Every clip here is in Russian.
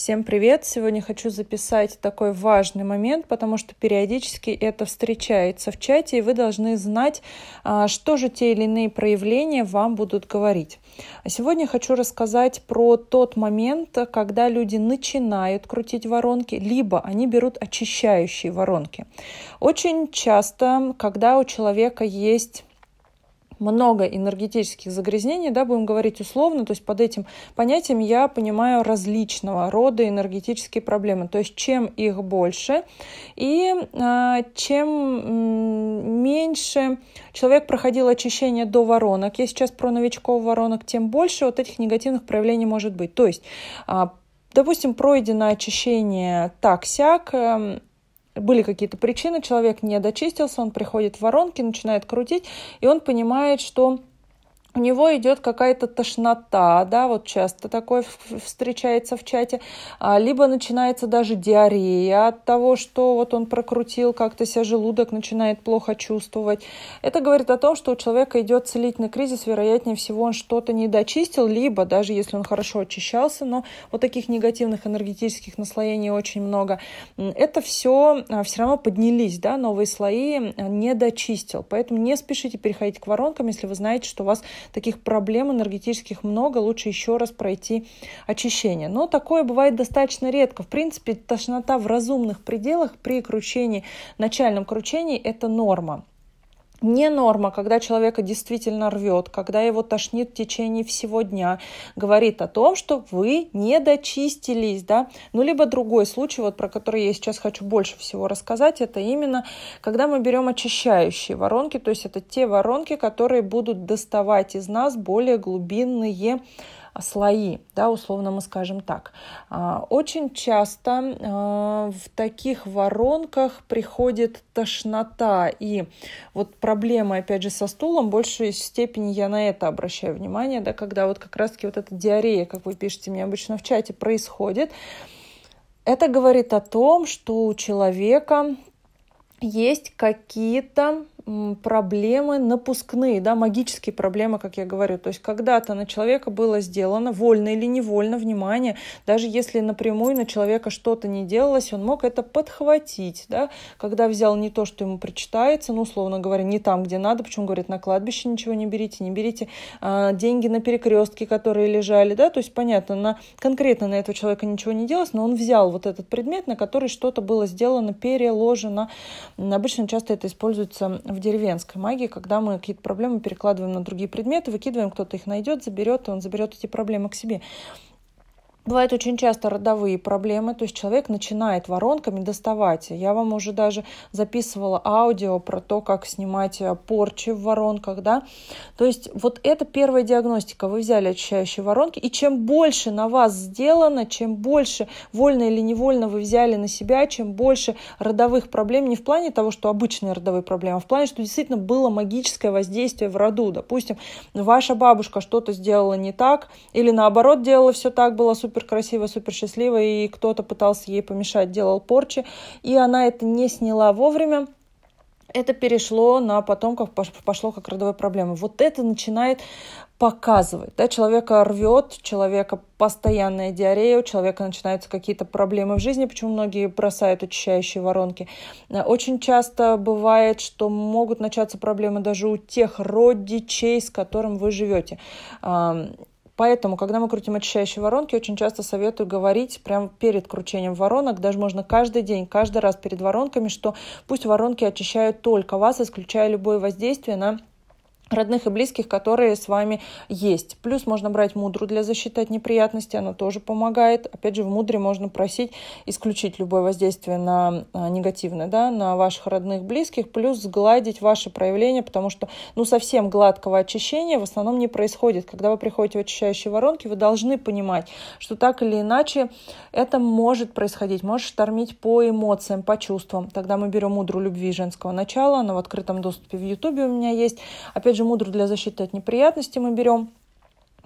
Всем привет! Сегодня хочу записать такой важный момент, потому что периодически это встречается в чате, и вы должны знать, а, что же те или иные проявления вам будут говорить. А сегодня хочу рассказать про тот момент, когда люди начинают крутить воронки, либо они берут очищающие воронки. Очень часто, когда у человека есть много энергетических загрязнений, да, будем говорить условно, то есть под этим понятием я понимаю различного рода энергетические проблемы, то есть чем их больше и э, чем меньше человек проходил очищение до воронок, я сейчас про новичков воронок, тем больше вот этих негативных проявлений может быть. То есть э, Допустим, пройдено очищение так-сяк, эм, были какие-то причины, человек не дочистился, он приходит в воронки, начинает крутить, и он понимает, что у него идет какая-то тошнота, да, вот часто такое встречается в чате, а, либо начинается даже диарея от того, что вот он прокрутил, как-то себя желудок начинает плохо чувствовать. Это говорит о том, что у человека идет целительный кризис, вероятнее всего он что-то не дочистил, либо даже если он хорошо очищался, но вот таких негативных энергетических наслоений очень много, это все а, все равно поднялись, да, новые слои не дочистил. Поэтому не спешите переходить к воронкам, если вы знаете, что у вас таких проблем энергетических много, лучше еще раз пройти очищение. Но такое бывает достаточно редко. В принципе, тошнота в разумных пределах при кручении, начальном кручении – это норма не норма, когда человека действительно рвет, когда его тошнит в течение всего дня, говорит о том, что вы не дочистились, да, ну, либо другой случай, вот про который я сейчас хочу больше всего рассказать, это именно, когда мы берем очищающие воронки, то есть это те воронки, которые будут доставать из нас более глубинные слои, да, условно мы скажем так. А, очень часто а, в таких воронках приходит тошнота, и вот проблема, опять же, со стулом, большей степени я на это обращаю внимание, да, когда вот как раз-таки вот эта диарея, как вы пишете мне обычно в чате, происходит, это говорит о том, что у человека есть какие-то проблемы напускные, да, магические проблемы, как я говорю. То есть когда-то на человека было сделано, вольно или невольно, внимание, даже если напрямую на человека что-то не делалось, он мог это подхватить, да, когда взял не то, что ему причитается, ну, условно говоря, не там, где надо, почему говорят, на кладбище ничего не берите, не берите а, деньги на перекрестке, которые лежали, да, то есть, понятно, на, конкретно на этого человека ничего не делалось, но он взял вот этот предмет, на который что-то было сделано, переложено. Обычно часто это используется в деревенской магии, когда мы какие-то проблемы перекладываем на другие предметы, выкидываем, кто-то их найдет, заберет, и он заберет эти проблемы к себе. Бывают очень часто родовые проблемы, то есть человек начинает воронками доставать. Я вам уже даже записывала аудио про то, как снимать э, порчи в воронках, да. То есть вот это первая диагностика. Вы взяли очищающие воронки, и чем больше на вас сделано, чем больше вольно или невольно вы взяли на себя, чем больше родовых проблем, не в плане того, что обычные родовые проблемы, а в плане, что действительно было магическое воздействие в роду. Допустим, ваша бабушка что-то сделала не так, или наоборот делала все так, было супер супер красивая, супер счастливая, и кто-то пытался ей помешать, делал порчи, и она это не сняла вовремя, это перешло на потомков, пошло как родовая проблема. Вот это начинает показывать. Да, человека рвет, человека постоянная диарея, у человека начинаются какие-то проблемы в жизни, почему многие бросают очищающие воронки. Очень часто бывает, что могут начаться проблемы даже у тех родичей, с которым вы живете. Поэтому, когда мы крутим очищающие воронки, очень часто советую говорить прямо перед кручением воронок, даже можно каждый день, каждый раз перед воронками, что пусть воронки очищают только вас, исключая любое воздействие на родных и близких, которые с вами есть. Плюс можно брать мудру для защиты от неприятностей, она тоже помогает. Опять же, в мудре можно просить исключить любое воздействие на а, негативное, да, на ваших родных, близких, плюс сгладить ваши проявления, потому что, ну, совсем гладкого очищения в основном не происходит. Когда вы приходите в очищающие воронки, вы должны понимать, что так или иначе это может происходить, может штормить по эмоциям, по чувствам. Тогда мы берем мудру любви женского начала, она в открытом доступе в Ютубе у меня есть. Опять же, же мудру для защиты от неприятностей мы берем.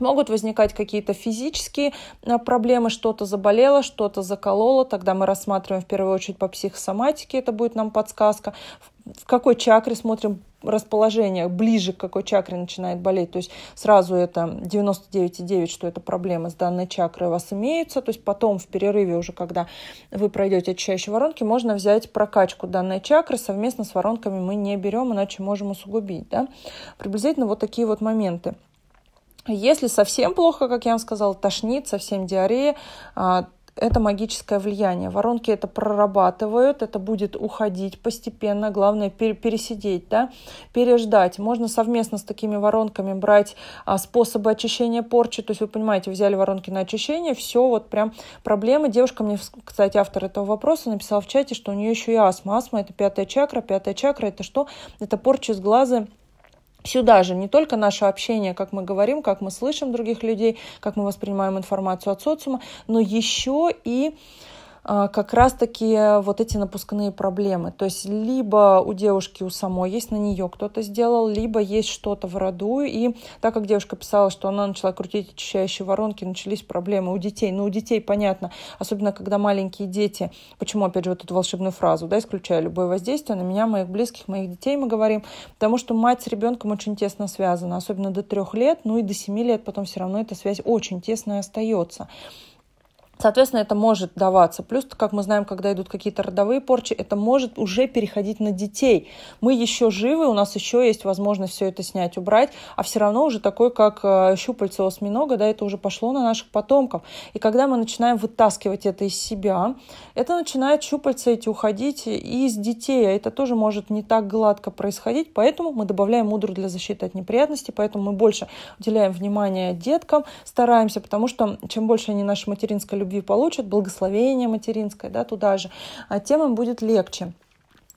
Могут возникать какие-то физические а, проблемы, что-то заболело, что-то закололо, тогда мы рассматриваем в первую очередь по психосоматике, это будет нам подсказка в какой чакре смотрим расположение, ближе к какой чакре начинает болеть. То есть сразу это 99,9, что это проблема с данной чакрой у вас имеются. То есть потом в перерыве уже, когда вы пройдете очищающие воронки, можно взять прокачку данной чакры. Совместно с воронками мы не берем, иначе можем усугубить. Да? Приблизительно вот такие вот моменты. Если совсем плохо, как я вам сказала, тошнит, совсем диарея, а, это магическое влияние. Воронки это прорабатывают, это будет уходить постепенно, главное пересидеть, да, переждать. Можно совместно с такими воронками брать а, способы очищения порчи, то есть вы понимаете, взяли воронки на очищение, все, вот прям проблемы. Девушка мне, кстати, автор этого вопроса написала в чате, что у нее еще и астма. Астма это пятая чакра, пятая чакра это что? Это порча с глаза Сюда же не только наше общение, как мы говорим, как мы слышим других людей, как мы воспринимаем информацию от социума, но еще и как раз-таки вот эти напускные проблемы. То есть либо у девушки у самой есть на нее кто-то сделал, либо есть что-то в роду. И так как девушка писала, что она начала крутить очищающие воронки, начались проблемы у детей. Ну, у детей понятно, особенно когда маленькие дети. Почему, опять же, вот эту волшебную фразу, да, исключая любое воздействие на меня, моих близких, моих детей мы говорим, потому что мать с ребенком очень тесно связана, особенно до трех лет, ну и до семи лет потом все равно эта связь очень тесная остается. Соответственно, это может даваться. Плюс, как мы знаем, когда идут какие-то родовые порчи, это может уже переходить на детей. Мы еще живы, у нас еще есть возможность все это снять, убрать, а все равно уже такой, как э, щупальце осьминога, да, это уже пошло на наших потомков. И когда мы начинаем вытаскивать это из себя, это начинает щупальца эти уходить и из детей, а это тоже может не так гладко происходить, поэтому мы добавляем мудру для защиты от неприятностей, поэтому мы больше уделяем внимание деткам, стараемся, потому что чем больше они нашей материнской любви получат, благословение материнское, да, туда же, а тем им будет легче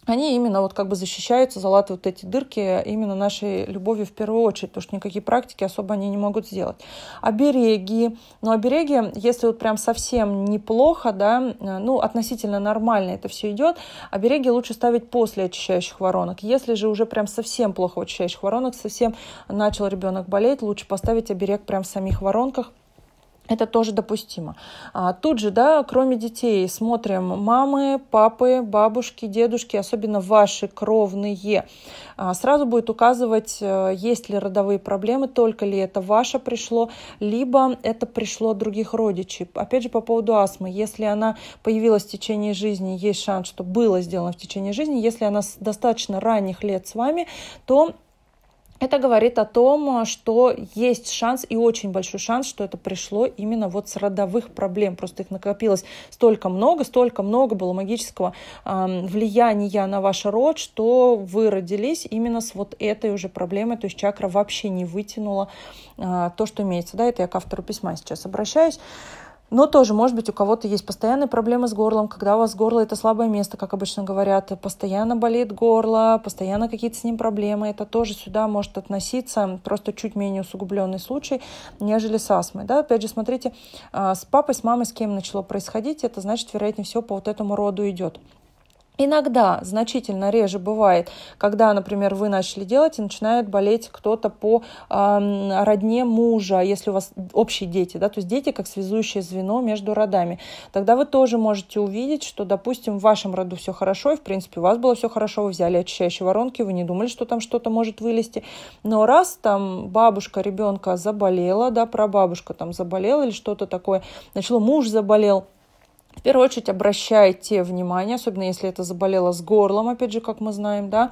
они именно вот как бы защищаются, залатывают эти дырки именно нашей любовью в первую очередь, потому что никакие практики особо они не могут сделать. Обереги. Ну, обереги, если вот прям совсем неплохо, да, ну, относительно нормально это все идет, обереги лучше ставить после очищающих воронок. Если же уже прям совсем плохо очищающих воронок, совсем начал ребенок болеть, лучше поставить оберег прям в самих воронках, это тоже допустимо. А, тут же, да, кроме детей, смотрим мамы, папы, бабушки, дедушки, особенно ваши кровные. А, сразу будет указывать, э, есть ли родовые проблемы, только ли это ваше пришло, либо это пришло от других родичей. Опять же, по поводу астмы. Если она появилась в течение жизни, есть шанс, что было сделано в течение жизни. Если она с достаточно ранних лет с вами, то это говорит о том, что есть шанс и очень большой шанс, что это пришло именно вот с родовых проблем. Просто их накопилось столько много, столько много было магического э, влияния на ваш род, что вы родились именно с вот этой уже проблемой. То есть чакра вообще не вытянула э, то, что имеется. Да, это я к автору письма сейчас обращаюсь. Но тоже, может быть, у кого-то есть постоянные проблемы с горлом, когда у вас горло это слабое место, как обычно говорят, постоянно болит горло, постоянно какие-то с ним проблемы. Это тоже сюда может относиться, просто чуть менее усугубленный случай, нежели с астмой. Да? Опять же, смотрите, а, с папой, с мамой, с кем начало происходить, это значит, вероятнее всего, по вот этому роду идет. Иногда, значительно реже бывает, когда, например, вы начали делать и начинает болеть кто-то по э, родне мужа, если у вас общие дети, да, то есть дети как связующее звено между родами. Тогда вы тоже можете увидеть, что, допустим, в вашем роду все хорошо, и, в принципе, у вас было все хорошо, вы взяли очищающие воронки, вы не думали, что там что-то может вылезти. Но раз там бабушка ребенка заболела, да, прабабушка там заболела или что-то такое, начало, муж заболел, в первую очередь обращайте внимание, особенно если это заболело с горлом, опять же, как мы знаем, да.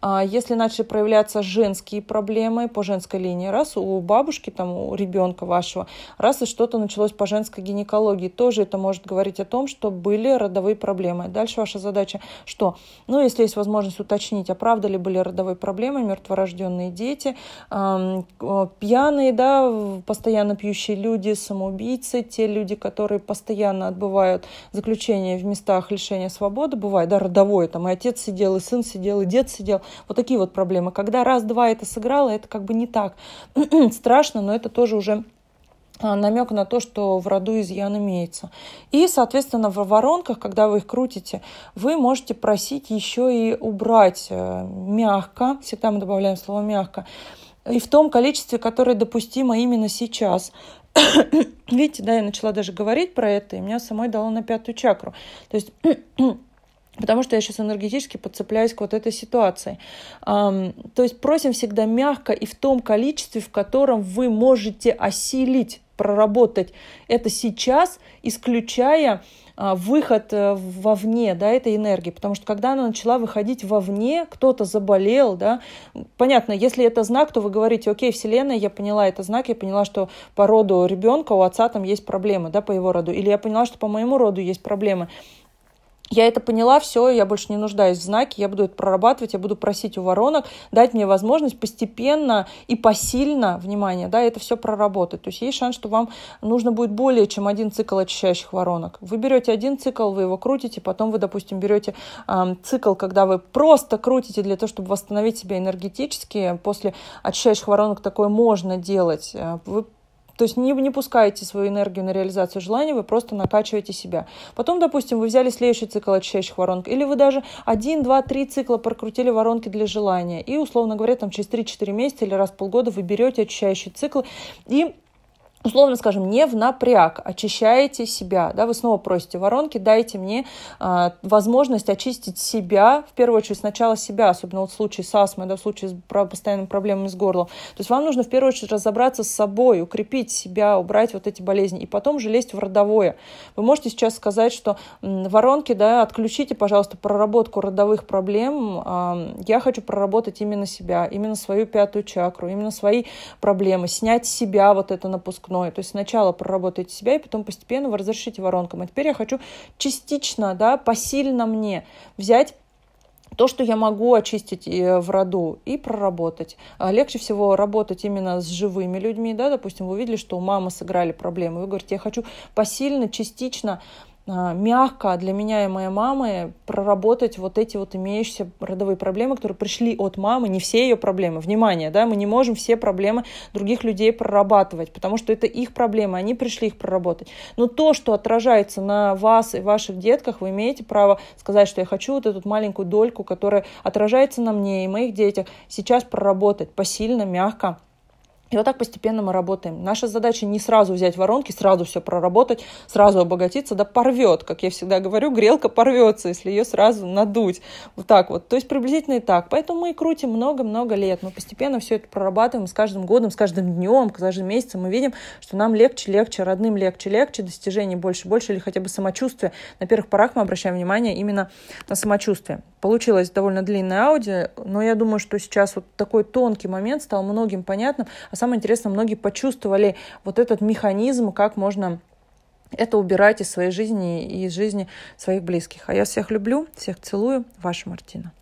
А если начали проявляться женские проблемы по женской линии, раз у бабушки, там, у ребенка вашего, раз и что-то началось по женской гинекологии, тоже это может говорить о том, что были родовые проблемы. Дальше ваша задача что? Ну, если есть возможность уточнить, а правда ли были родовые проблемы, мертворожденные дети, пьяные, да, постоянно пьющие люди, самоубийцы, те люди, которые постоянно отбывают заключение в местах лишения свободы, бывает, да, родовое, там и отец сидел, и сын сидел, и дед сидел, вот такие вот проблемы. Когда раз-два это сыграло, это как бы не так страшно, но это тоже уже а, намек на то, что в роду изъян имеется. И, соответственно, в воронках, когда вы их крутите, вы можете просить еще и убрать э, мягко, всегда мы добавляем слово мягко, и в том количестве, которое допустимо именно сейчас. Видите, да, я начала даже говорить про это, и меня самой дало на пятую чакру. То есть Потому что я сейчас энергетически подцепляюсь к вот этой ситуации. То есть просим всегда мягко и в том количестве, в котором вы можете осилить, проработать это сейчас, исключая выход э, вовне, да, этой энергии, потому что когда она начала выходить вовне, кто-то заболел, да, понятно, если это знак, то вы говорите, окей, Вселенная, я поняла, это знак, я поняла, что по роду ребенка у отца там есть проблемы, да, по его роду, или я поняла, что по моему роду есть проблемы, я это поняла, все, я больше не нуждаюсь в знаке, я буду это прорабатывать, я буду просить у воронок дать мне возможность постепенно и посильно, внимание, да, это все проработать. То есть есть шанс, что вам нужно будет более чем один цикл очищающих воронок. Вы берете один цикл, вы его крутите, потом вы, допустим, берете э, цикл, когда вы просто крутите для того, чтобы восстановить себя энергетически. После очищающих воронок такое можно делать. Э, вы то есть не, не пускаете свою энергию на реализацию желаний, вы просто накачиваете себя. Потом, допустим, вы взяли следующий цикл очищающих воронок, или вы даже один, два, три цикла прокрутили воронки для желания. И, условно говоря, там через 3-4 месяца или раз в полгода вы берете очищающий цикл и условно скажем, не в напряг, очищаете себя, да, вы снова просите воронки, дайте мне э, возможность очистить себя, в первую очередь сначала себя, особенно вот в случае с астмой, да, в случае с постоянными проблемами с горлом. То есть вам нужно в первую очередь разобраться с собой, укрепить себя, убрать вот эти болезни, и потом же лезть в родовое. Вы можете сейчас сказать, что воронки, да, отключите, пожалуйста, проработку родовых проблем, э, я хочу проработать именно себя, именно свою пятую чакру, именно свои проблемы, снять с себя вот это напускное выпускное. То есть сначала проработайте себя, и потом постепенно вы разрешите воронкам. А теперь я хочу частично, да, посильно мне взять то, что я могу очистить э, в роду и проработать. А легче всего работать именно с живыми людьми, да, допустим, вы увидели, что у мамы сыграли проблемы, вы говорите, я хочу посильно, частично мягко для меня и моей мамы проработать вот эти вот имеющиеся родовые проблемы, которые пришли от мамы, не все ее проблемы. Внимание, да, мы не можем все проблемы других людей прорабатывать, потому что это их проблемы, они пришли их проработать. Но то, что отражается на вас и ваших детках, вы имеете право сказать, что я хочу вот эту маленькую дольку, которая отражается на мне и моих детях, сейчас проработать посильно, мягко, и вот так постепенно мы работаем. Наша задача не сразу взять воронки, сразу все проработать, сразу обогатиться, да порвет. Как я всегда говорю, грелка порвется, если ее сразу надуть. Вот так вот. То есть приблизительно и так. Поэтому мы и крутим много-много лет. Мы постепенно все это прорабатываем с каждым годом, с каждым днем, с каждым месяцем. Мы видим, что нам легче, легче, родным легче, легче, достижений больше, больше или хотя бы самочувствие. На первых порах мы обращаем внимание именно на самочувствие. Получилось довольно длинное аудио, но я думаю, что сейчас вот такой тонкий момент стал многим понятным. А самое интересное, многие почувствовали вот этот механизм, как можно это убирать из своей жизни и из жизни своих близких. А я всех люблю, всех целую. Ваша Мартина.